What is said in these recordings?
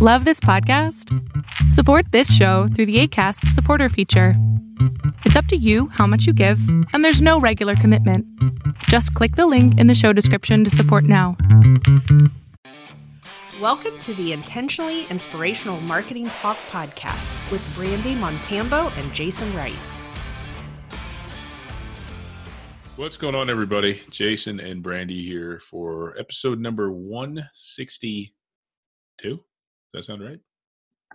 Love this podcast? Support this show through the ACAST supporter feature. It's up to you how much you give, and there's no regular commitment. Just click the link in the show description to support now. Welcome to the Intentionally Inspirational Marketing Talk podcast with Brandy Montambo and Jason Wright. What's going on, everybody? Jason and Brandy here for episode number 162. Does that sound right?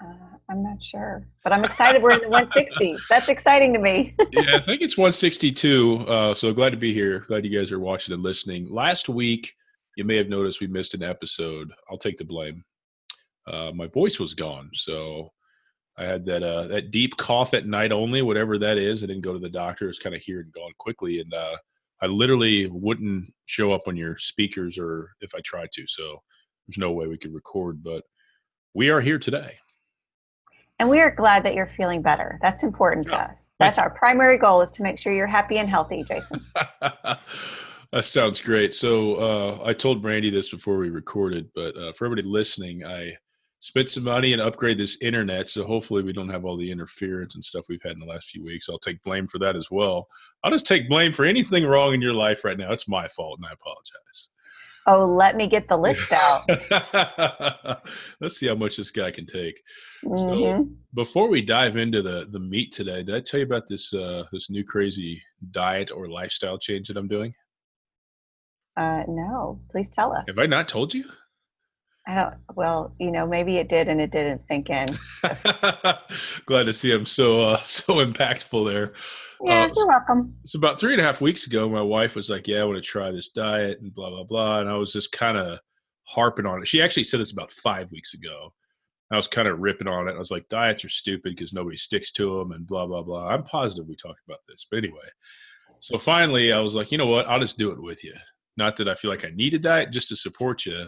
Uh, I'm not sure, but I'm excited we're in the 160. That's exciting to me. yeah, I think it's 162. Uh, so glad to be here. Glad you guys are watching and listening. Last week, you may have noticed we missed an episode. I'll take the blame. Uh, my voice was gone, so I had that uh, that deep cough at night only, whatever that is. I didn't go to the doctor. It's kind of here and gone quickly, and uh, I literally wouldn't show up on your speakers or if I tried to. So there's no way we could record, but we are here today. And we are glad that you're feeling better. That's important to us. That's our primary goal is to make sure you're happy and healthy, Jason. that sounds great. So uh, I told Brandy this before we recorded, but uh, for everybody listening, I spent some money and upgrade this internet. So hopefully we don't have all the interference and stuff we've had in the last few weeks. I'll take blame for that as well. I'll just take blame for anything wrong in your life right now. It's my fault, and I apologize. Oh, let me get the list out. Let's see how much this guy can take. Mm-hmm. So before we dive into the the meat today, did I tell you about this uh, this new crazy diet or lifestyle change that I'm doing? Uh, no, please tell us. Have I not told you? I don't. Well, you know, maybe it did and it didn't sink in. Glad to see I'm so uh, so impactful there. Yeah, Uh, you're welcome. It's about three and a half weeks ago. My wife was like, "Yeah, I want to try this diet and blah blah blah," and I was just kind of harping on it. She actually said this about five weeks ago. I was kind of ripping on it. I was like, "Diets are stupid because nobody sticks to them," and blah blah blah. I'm positive we talked about this, but anyway. So finally, I was like, "You know what? I'll just do it with you." Not that I feel like I need a diet, just to support you.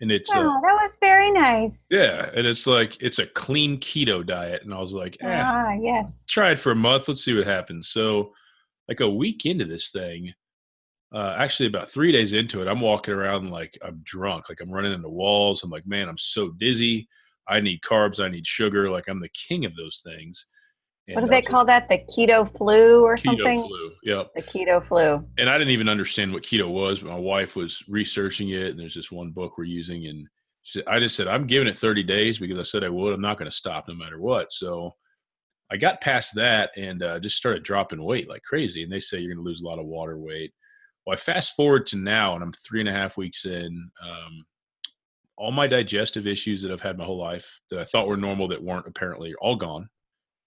And it's Oh, uh, that was very nice. yeah, and it's like it's a clean keto diet, and I was like, eh, Ah, yes. try it for a month. Let's see what happens. So, like a week into this thing, uh, actually about three days into it, I'm walking around like I'm drunk, like I'm running into walls. I'm like, man, I'm so dizzy. I need carbs. I need sugar. Like I'm the king of those things. What do they call that? The keto flu or like, something? Keto flu. Yep. The keto flu. And I didn't even understand what keto was, but my wife was researching it. And there's this one book we're using, and she, I just said I'm giving it 30 days because I said I would. I'm not going to stop no matter what. So I got past that and uh, just started dropping weight like crazy. And they say you're going to lose a lot of water weight. Well, I fast forward to now, and I'm three and a half weeks in. Um, all my digestive issues that I've had my whole life that I thought were normal that weren't apparently are all gone.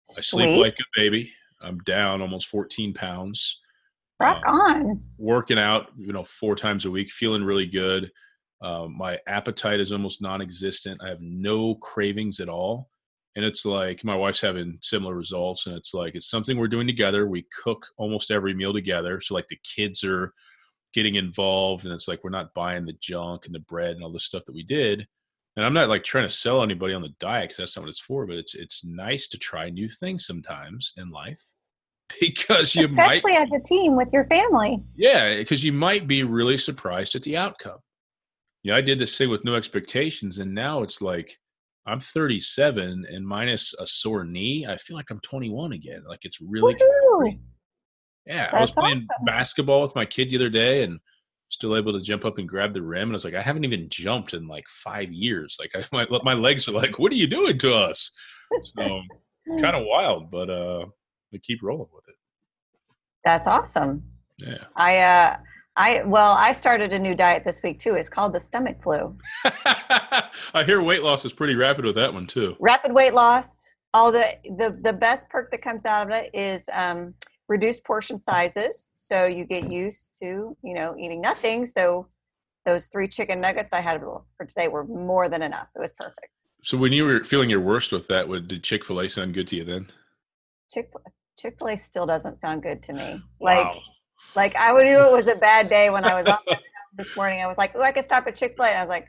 I sleep like a baby. I'm down almost 14 pounds. Rock Um, on. working out, you know, four times a week, feeling really good. Um, my appetite is almost non-existent. I have no cravings at all, and it's like my wife's having similar results. And it's like it's something we're doing together. We cook almost every meal together, so like the kids are getting involved, and it's like we're not buying the junk and the bread and all the stuff that we did. And I'm not like trying to sell anybody on the diet because that's not what it's for. But it's it's nice to try new things sometimes in life because you might Especially as a team with your family. yeah, because you might be really surprised at the outcome. Yeah, I did this thing with no expectations, and now it's like I'm 37 and minus a sore knee, I feel like I'm 21 again. Like it's really. Yeah, I was playing awesome. basketball with my kid the other day and still able to jump up and grab the rim. And I was like, I haven't even jumped in like five years. Like I, my my legs are like, what are you doing to us? So kind of wild, but uh, we keep rolling with it. That's awesome. Yeah. I uh I well, I started a new diet this week too. It's called the stomach flu. I hear weight loss is pretty rapid with that one too. Rapid weight loss. All the the the best perk that comes out of it is um reduced portion sizes. So you get used to, you know, eating nothing. So those three chicken nuggets I had for today were more than enough. It was perfect. So when you were feeling your worst with that, would did Chick Fil A sound good to you then? Chick Chick Fil A still doesn't sound good to me. Like Wow. like I would knew it was a bad day when I was on this morning. I was like, oh, I could stop at Chick Fil A. And I was like,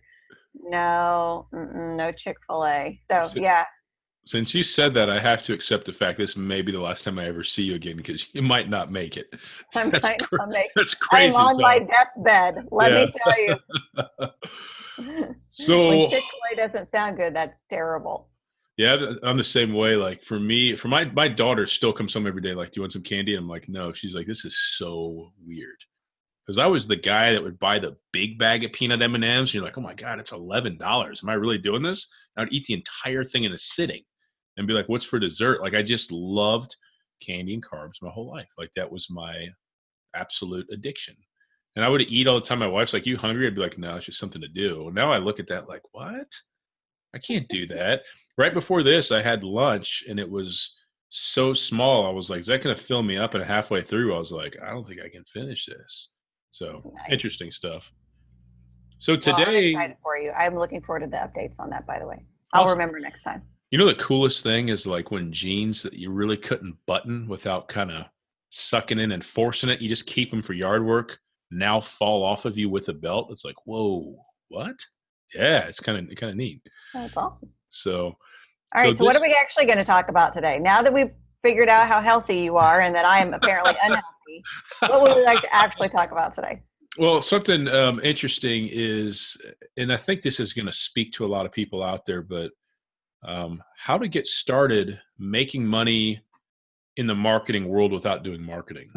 no, no Chick Fil A. So So- yeah, since you said that, I have to accept the fact this may be the last time I ever see you again because you might not make it. I That's, cra- not make- that's crazy. I'm on my deathbed. Let me tell you. so when Chick Fil A doesn't sound good, that's terrible. Yeah, I'm the same way. Like for me, for my my daughter still comes home every day. Like, do you want some candy? And I'm like, no. She's like, this is so weird. Because I was the guy that would buy the big bag of peanut M and M's. You're like, oh my god, it's eleven dollars. Am I really doing this? I would eat the entire thing in a sitting, and be like, what's for dessert? Like, I just loved candy and carbs my whole life. Like that was my absolute addiction. And I would eat all the time. My wife's like, "You hungry?" I'd be like, "No, it's just something to do." Now I look at that like, "What? I can't do that." right before this, I had lunch and it was so small. I was like, is that going to fill me up? And halfway through, I was like, I don't think I can finish this. So Nice. interesting stuff. So Well, I'm today, excited for you. I'm looking forward to the updates on that. By the way, I'll Awesome. remember next time. You know, the coolest thing is like when jeans that you really couldn't button without kind of sucking in and forcing it, you just keep them for yard work, now fall off of you with a belt. It's like, whoa, what? Yeah, it's kind of kind of neat. That's awesome. So All right. So So, what this- are we actually going to talk about today? Now that we've figured out how healthy you are and that I am apparently unhealthy, what would we like to actually talk about today? Well, something um, interesting is, and I think this is going to speak to a lot of people out there, but um, how to get started making money in the marketing world without doing marketing.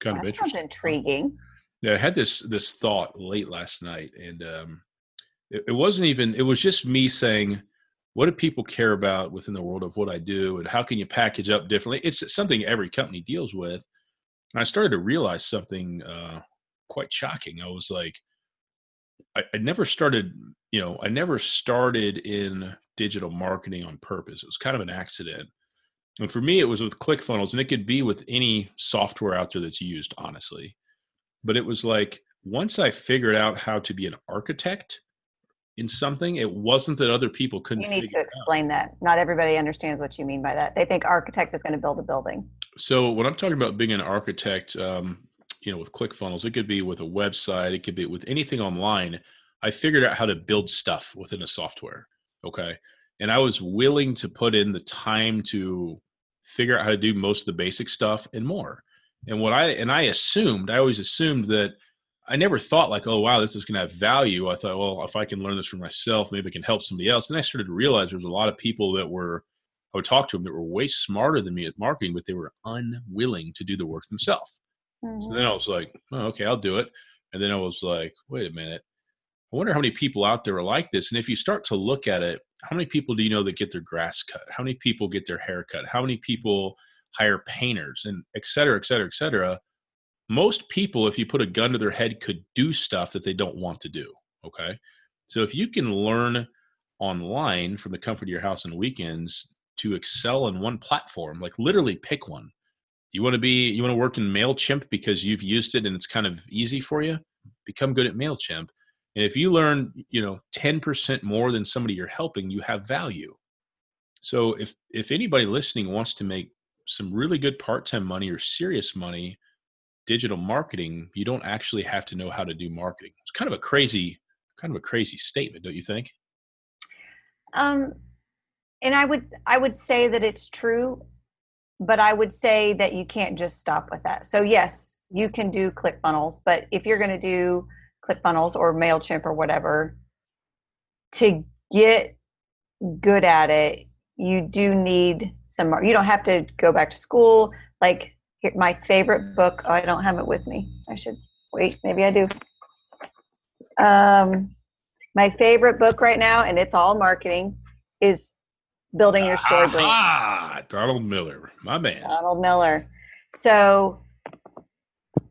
Kind of that sounds intriguing. Yeah, I had this this thought late last night, and um, it, it wasn't even. It was just me saying, "What do people care about within the world of what I do, and how can you package up differently?" It's something every company deals with. And I started to realize something uh, quite shocking. I was like, I, I never started. You know, I never started in digital marketing on purpose. It was kind of an accident. And for me, it was with ClickFunnels, and it could be with any software out there that's used, honestly but it was like once I figured out how to be an architect in something, it wasn't that other people couldn't. You need to explain that. Not everybody understands what you mean by that. They think architect is going to build a building. So when I'm talking about being an architect, um, you know, with ClickFunnels, it could be with a website, it could be with anything online. I figured out how to build stuff within a software. Okay. And I was willing to put in the time to figure out how to do most of the basic stuff and more. And what I and I assumed, I always assumed that I never thought like, oh wow, this is going to have value. I thought, well, if I can learn this for myself, maybe I can help somebody else. Then I started to realize there was a lot of people that were, I would talk to them that were way smarter than me at marketing, but they were unwilling to do the work themselves. Mm-hmm. So then I was like, oh, okay, I'll do it. And then I was like, wait a minute. I wonder how many people out there are like this. And if you start to look at it, how many people do you know that get their grass cut? How many people get their hair cut? How many people hire painters and et cetera, et cetera, et cetera? Most people, if you put a gun to their head, could do stuff that they don't want to do. Okay. So if you can learn online from the comfort of your house on weekends to excel in one platform, like literally pick one. You want to be, you want to work in MailChimp because you've used it and it's kind of easy for you, become good at MailChimp. And if you learn, you know, 10% more than somebody you're helping, you have value. So if if anybody listening wants to make some really good part-time money or serious money, digital marketing, you don't actually have to know how to do marketing. It's kind of a crazy, kind of a crazy statement, don't you think? Um, and I would I would say that it's true, but I would say that you can't just stop with that. So yes, you can do ClickFunnels, but if you're going to do ClickFunnels or Mailchimp or whatever, to get good at it, you do need some. more. You don't have to go back to school. Like my favorite book. Oh, I don't have it with me. I should wait. Maybe I do. Um, my favorite book right now, and it's all marketing, is Building Your Story Brand. Ah, Donald Miller, my man. Donald Miller. So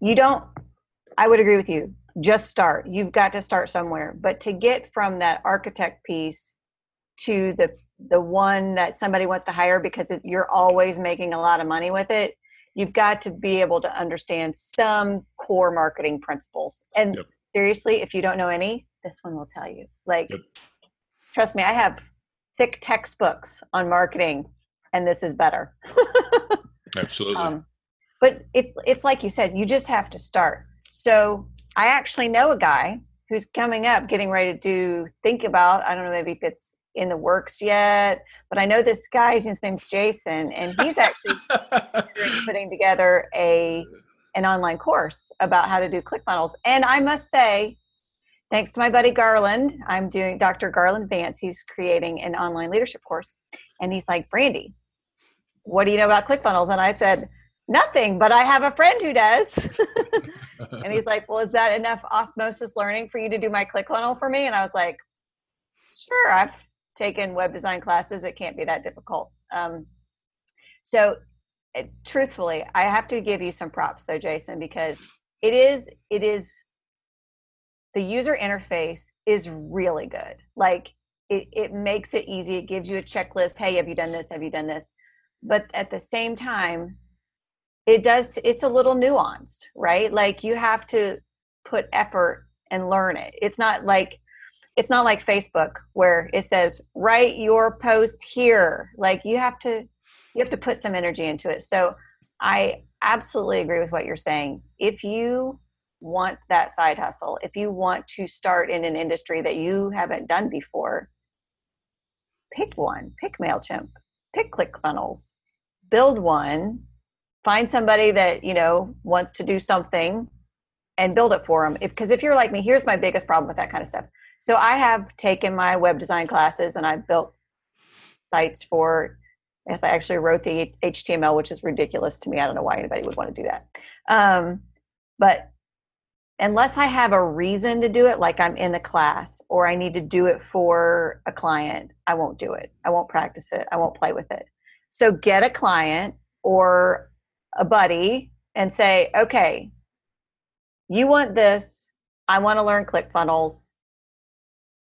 you don't, I would agree with you. Just start. You've got to start somewhere. But to get from that architect piece to the the one that somebody wants to hire because it, you're always making a lot of money with it, you've got to be able to understand some core marketing principles. And Yep. seriously, if you don't know any, this one will tell you. Like, Yep. trust me, I have thick textbooks on marketing, and this is better. Absolutely. Um, but it's it's like you said, you just have to start. So I actually know a guy who's coming up, getting ready to do, think about, I don't know, maybe if it's in the works yet, but I know this guy, his name's Jason, and he's actually putting together a an online course about how to do ClickFunnels. And I must say, thanks to my buddy Garland, I'm doing Dr. Garland Vance. He's creating an online leadership course. And he's like, Brandy, what do you know about ClickFunnels? And I said, nothing, but I have a friend who does. and he's like, well, is that enough osmosis learning for you to do my ClickFunnel for me? And I was like, sure, I've taken web design classes. It can't be that difficult. Um, so truthfully, I have to give you some props though, Jason, because it is, it is, the user interface is really good. Like it, it makes it easy. It gives you a checklist. Hey, have you done this? Have you done this? But at the same time, it does, it's a little nuanced, right? Like you have to put effort and learn it. It's not like, it's not like Facebook where it says write your post here. Like you have to you have to put some energy into it. So I absolutely agree with what you're saying. If you want that side hustle, if you want to start in an industry that you haven't done before, pick one. Pick MailChimp, pick ClickFunnels, build one, find somebody that, you know, wants to do something and build it for them. Because if, if you're like me, here's my biggest problem with that kind of stuff. So I have taken my web design classes and I've built sites for Yes, I actually wrote the HTML, which is ridiculous to me. I don't know why anybody would want to do that. Um, but unless I have a reason to do it, like I'm in the class or I need to do it for a client, I won't do it. I won't practice it. I won't play with it. So get a client or a buddy and say, okay, you want this. I want to learn ClickFunnels.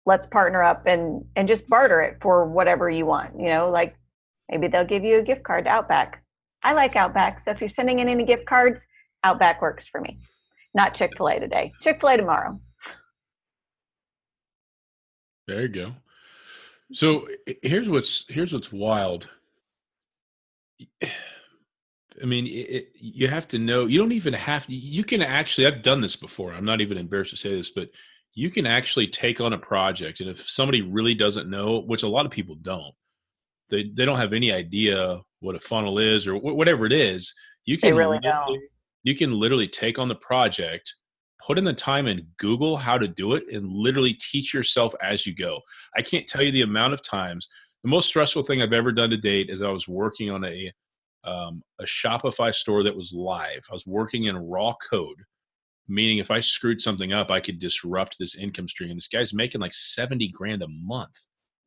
Let's partner up and and just barter it for whatever you want. You know, like Maybe they'll give you a gift card to Outback. I like Outback, so if you're sending in any gift cards, Outback works for me. Not Chick fil A today, Chick fil A tomorrow. There you go. So here's what's here's what's wild. I mean, it, you have to know. You don't even have to. You can actually. I've done this before. I'm not even embarrassed to say this, but you can actually take on a project, and if somebody really doesn't know, which a lot of people don't, they they don't have any idea what a funnel is or whatever it is you can they really don't. You can literally take on the project put in the time and google how to do it and literally teach yourself as you go. I can't tell you the amount of times the most stressful thing i've ever done to date is i was working on a um, a shopify store that was live. I was working in raw code meaning if i screwed something up i could disrupt this income stream. And this guy's making like 70 grand a month.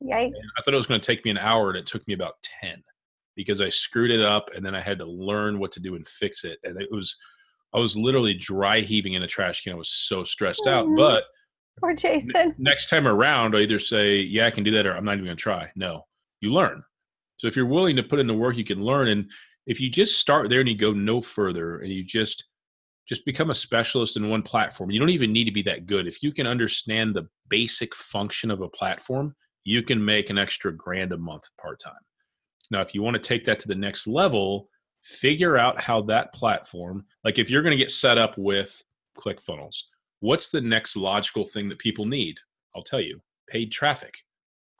Yikes. I thought it was going to take me an hour, and it took me about 10 because I screwed it up and then I had to learn what to do and fix it. And it was, I was literally dry heaving in a trash can. I was so stressed out. Mm-hmm. But poor Jason. N- next time around, I either say, Yeah, I can do that, or I'm not even going to try. No, you learn. So if you're willing to put in the work, you can learn. And if you just start there and you go no further and you just, just become a specialist in one platform. You don't even need to be that good. If you can understand the basic function of a platform, you can make an extra grand a month part time. Now, if you want to take that to the next level, figure out how that platform, like if you're going to get set up with ClickFunnels, what's the next logical thing that people need? I'll tell you paid traffic.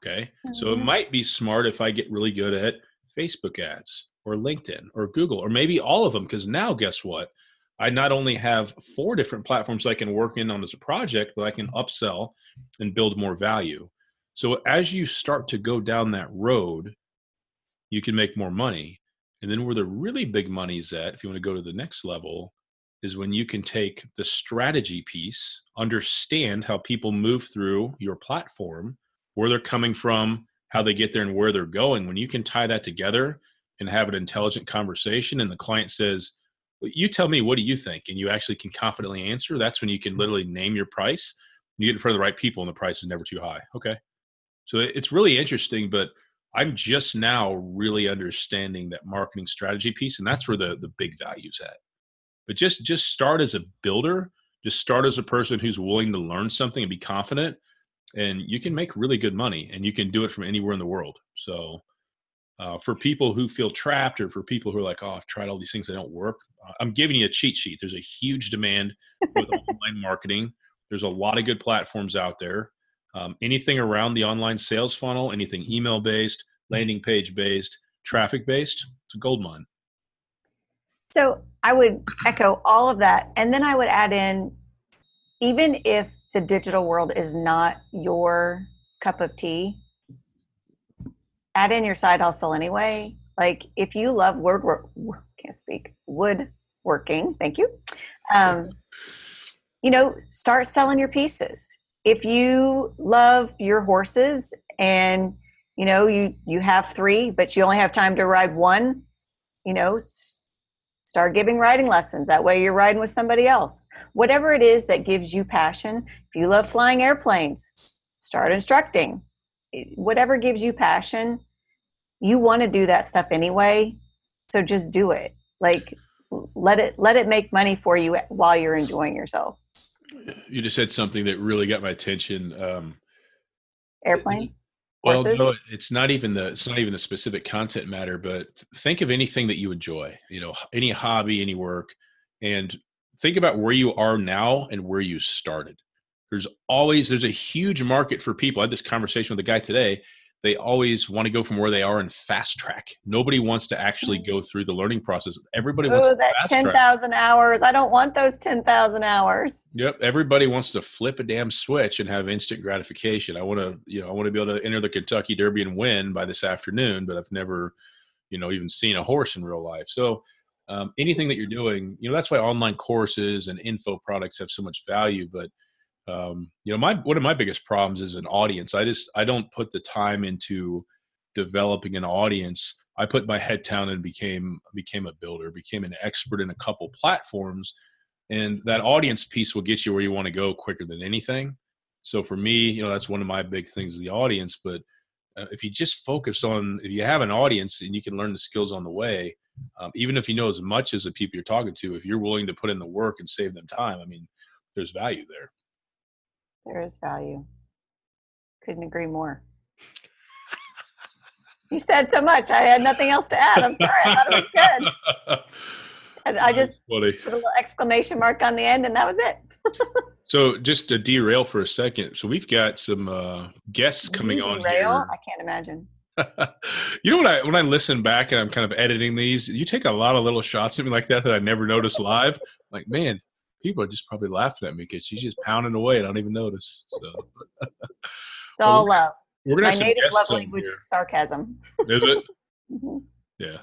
Okay. Mm-hmm. So it mm-hmm. might be smart if I get really good at Facebook ads or LinkedIn or Google or maybe all of them. Because now, guess what? I not only have four different platforms I can work in on as a project, but I can upsell and build more value. So as you start to go down that road, you can make more money. And then where the really big money's at, if you want to go to the next level, is when you can take the strategy piece, understand how people move through your platform, where they're coming from, how they get there, and where they're going. When you can tie that together and have an intelligent conversation, and the client says, You tell me, what do you think? And you actually can confidently answer, that's when you can literally name your price. You get in front of the right people, and the price is never too high. Okay. So it's really interesting, but I'm just now really understanding that marketing strategy piece, and that's where the the big value's at. But just just start as a builder, just start as a person who's willing to learn something and be confident, and you can make really good money, and you can do it from anywhere in the world. So. Uh, for people who feel trapped or for people who are like, oh, I've tried all these things, they don't work. Uh, I'm giving you a cheat sheet. There's a huge demand with online marketing There's a lot of good platforms out there. Um, anything around the online sales funnel, anything email based, landing page based, traffic based, it's a gold mine. So I would echo all of that. And then I would add in even if the digital world is not your cup of tea, add in your side hustle anyway. Like if you love word work, can't speak woodworking. Thank you. Um, you know, start selling your pieces. If you love your horses and you know you you have three, but you only have time to ride one, you know, start giving riding lessons. That way, you're riding with somebody else. Whatever it is that gives you passion. If you love flying airplanes, start instructing. Eh, whatever gives you passion, you want to do that stuff anyway so just do it like let it let it make money for you while you're enjoying yourself you just said something that really got my attention um airplanes? well no, it's not even the it's not even the specific content matter but think of anything that you enjoy you know any hobby any work and think about where you are now and where you started. There's always there's a huge market for people. I had this conversation with a guy today they always want to go from where they are and fast track. Nobody wants to actually go through the learning process. Everybody wants oh, that 10,000 hours. I don't want those 10,000 hours. Yep. Everybody wants to flip a damn switch and have instant gratification. I want to, you know, I want to be able to enter the Kentucky Derby and win by this afternoon, but I've never, you know, even seen a horse in real life. So, um, anything that you're doing, you know, that's why online courses and info products have so much value. But um, you know my one of my biggest problems is an audience. I just i don't put the time into developing an audience. I put my head down and became became a builder became an expert in a couple platforms and that audience piece will get you where you want to go quicker than anything. So for me you know that's one of my big things the audience but uh, if you just focus on if you have an audience and you can learn the skills on the way um, even if you know as much as the people you're talking to if you're willing to put in the work and save them time i mean there's value there there is value. Couldn't agree more. you said so much. I had nothing else to add. I'm sorry. I thought it was good. And I just put a little exclamation mark on the end, and that was it. so, just to derail for a second, so we've got some uh, guests coming on here. I can't imagine. you know when I when I listen back and I'm kind of editing these, you take a lot of little shots at me like that that I never noticed live. Like, man, people are just probably laughing at me because she's just pounding away. I don't even notice. So it's all well, love. We're gonna My native love language is sarcasm. Is it? mm-hmm. Yeah.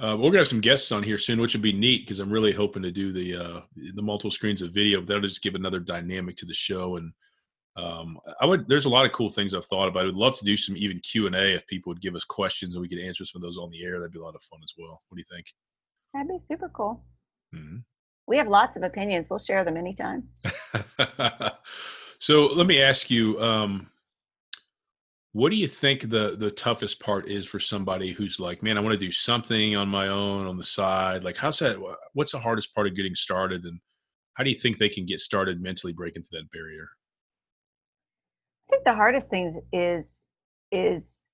Uh, we're gonna have some guests on here soon, which would be neat because I'm really hoping to do the uh, the multiple screens of video. That'll just give another dynamic to the show, and um, I would. There's a lot of cool things I've thought about. I would love to do some even Q and A if people would give us questions and we could answer some of those on the air. That'd be a lot of fun as well. What do you think? That'd be super cool. Mm-hmm we have lots of opinions. We'll share them anytime. so let me ask you, um, what do you think the the toughest part is for somebody who's like, man, I want to do something on my own on the side? Like, how's that? What's the hardest part of getting started, and how do you think they can get started mentally breaking through that barrier? I think the hardest thing is is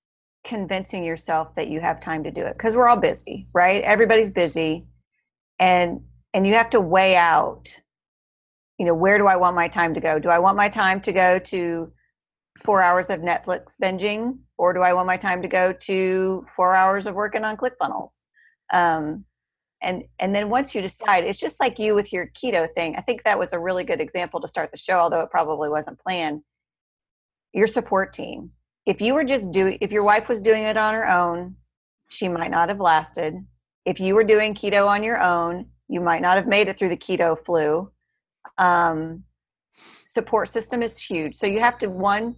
convincing yourself that you have time to do it because we're all busy, right? Everybody's busy, and and you have to weigh out you know where do i want my time to go? Do i want my time to go to four hours of netflix binging or do i want my time to go to four hours of working on clickfunnels um, and and then once you decide it's just like you with your keto thing. I think that was a really good example to start the show although it probably wasn't planned. Your support team. If you were just doing if your wife was doing it on her own she might not have lasted. If you were doing keto on your own you might not have made it through the keto flu. Um, support system is huge. So you have to one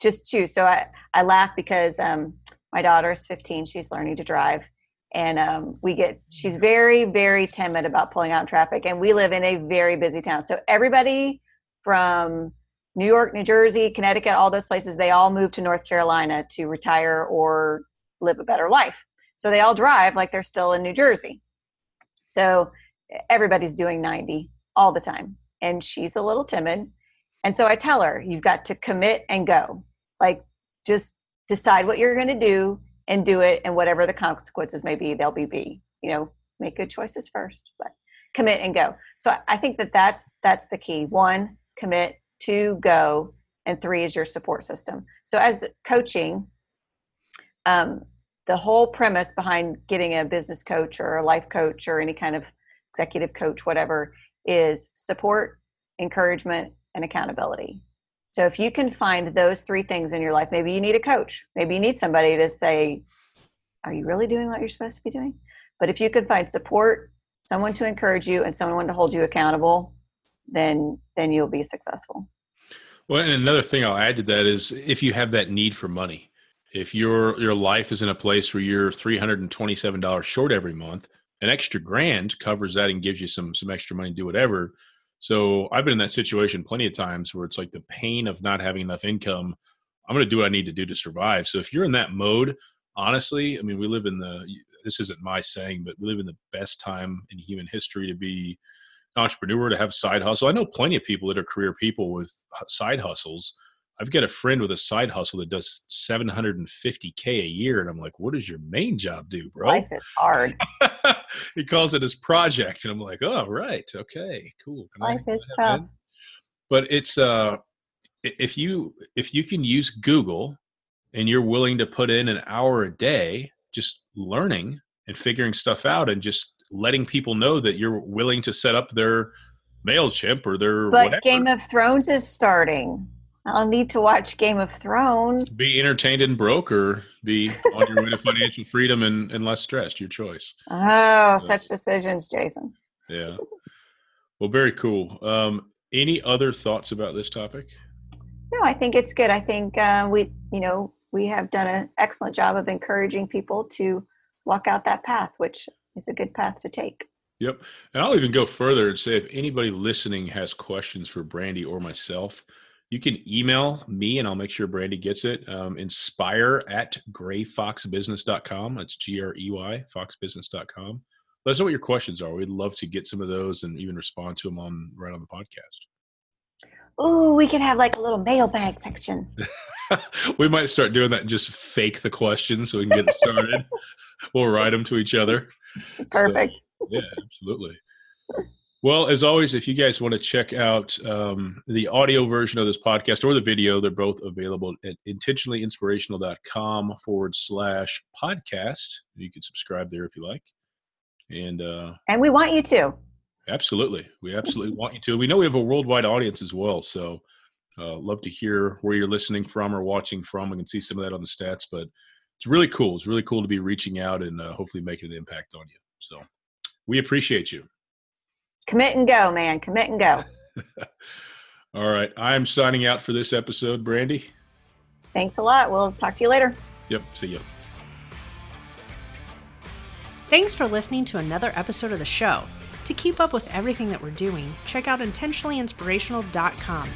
just choose. So i i laugh because um, my daughter is 15 she's learning to drive. And um, we get she's very very timid about pulling out in traffic. And we live in a very busy town. So everybody from new york new jersey connecticut all those places they all move to north carolina to retire or live a better life. So they all drive like they're still in new jersey so everybody's doing 90 all the time. And she's a little timid. And so I tell her, you've got to commit and go. Like, just decide what you're going to do and do it. And whatever the consequences may be, they'll be, be, you know, make good choices first. But commit and go. So I think that that's that's the key. One, commit. Two, go, and three is your support system. So as coaching, um, the whole premise behind getting a business coach or a life coach or any kind of executive coach, whatever, is support, encouragement, and accountability. So if you can find those three things in your life, maybe you need a coach, maybe you need somebody to say, Are you really doing what you're supposed to be doing? But if you can find support, someone to encourage you, and someone to hold you accountable, then then you'll be successful. Well, and another thing I'll add to that is if you have that need for money, if your your life is in a place where you're three hundred and twenty seven dollars short every month, an extra grand covers that and gives you some some extra money to do whatever. So I've been in that situation plenty of times where it's like the pain of not having enough income. I'm going to do what I need to do to survive. So if you're in that mode, honestly, I mean, we live in the this isn't my saying, but we live in the best time in human history to be an entrepreneur to have side hustle. I know plenty of people that are career people with side hustles I've got a friend with a side hustle that does 750k a year, and I'm like, "What does your main job do, bro?" Life is hard. he calls it his project, and I'm like, "Oh, right, okay, cool." Can Life I, is tough. But it's uh, if you if you can use Google, and you're willing to put in an hour a day just learning and figuring stuff out, and just letting people know that you're willing to set up their Mailchimp or their but whatever. Game of Thrones is starting. I'll need to watch Game of Thrones. Be entertained and broke, or be on your way to financial freedom and, and less stressed. Your choice. Oh, so, such decisions, Jason. Yeah. Well, very cool. Um, any other thoughts about this topic? No, I think it's good. I think uh, we, you know, we have done an excellent job of encouraging people to walk out that path, which is a good path to take. Yep. And I'll even go further and say if anybody listening has questions for Brandy or myself, you can email me and I'll make sure Brandy gets it. Um, inspire at greyfoxbusiness.com. That's G R E Y, foxbusiness.com. Let us know what your questions are. We'd love to get some of those and even respond to them on right on the podcast. Oh, we could have like a little mailbag section. we might start doing that and just fake the questions so we can get started. we'll write them to each other. Perfect. So, yeah, absolutely. Well, as always, if you guys want to check out um, the audio version of this podcast or the video, they're both available at intentionallyinspirational.com forward slash podcast. You can subscribe there if you like. And uh, and we want you to. Absolutely. We absolutely want you to. We know we have a worldwide audience as well. So uh, love to hear where you're listening from or watching from. We can see some of that on the stats, but it's really cool. It's really cool to be reaching out and uh, hopefully making an impact on you. So we appreciate you commit and go, man. Commit and go. All right. I'm signing out for this episode, Brandy. Thanks a lot. We'll talk to you later. Yep. See you. Thanks for listening to another episode of the show. To keep up with everything that we're doing, check out intentionallyinspirational.com.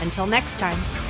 Until next time.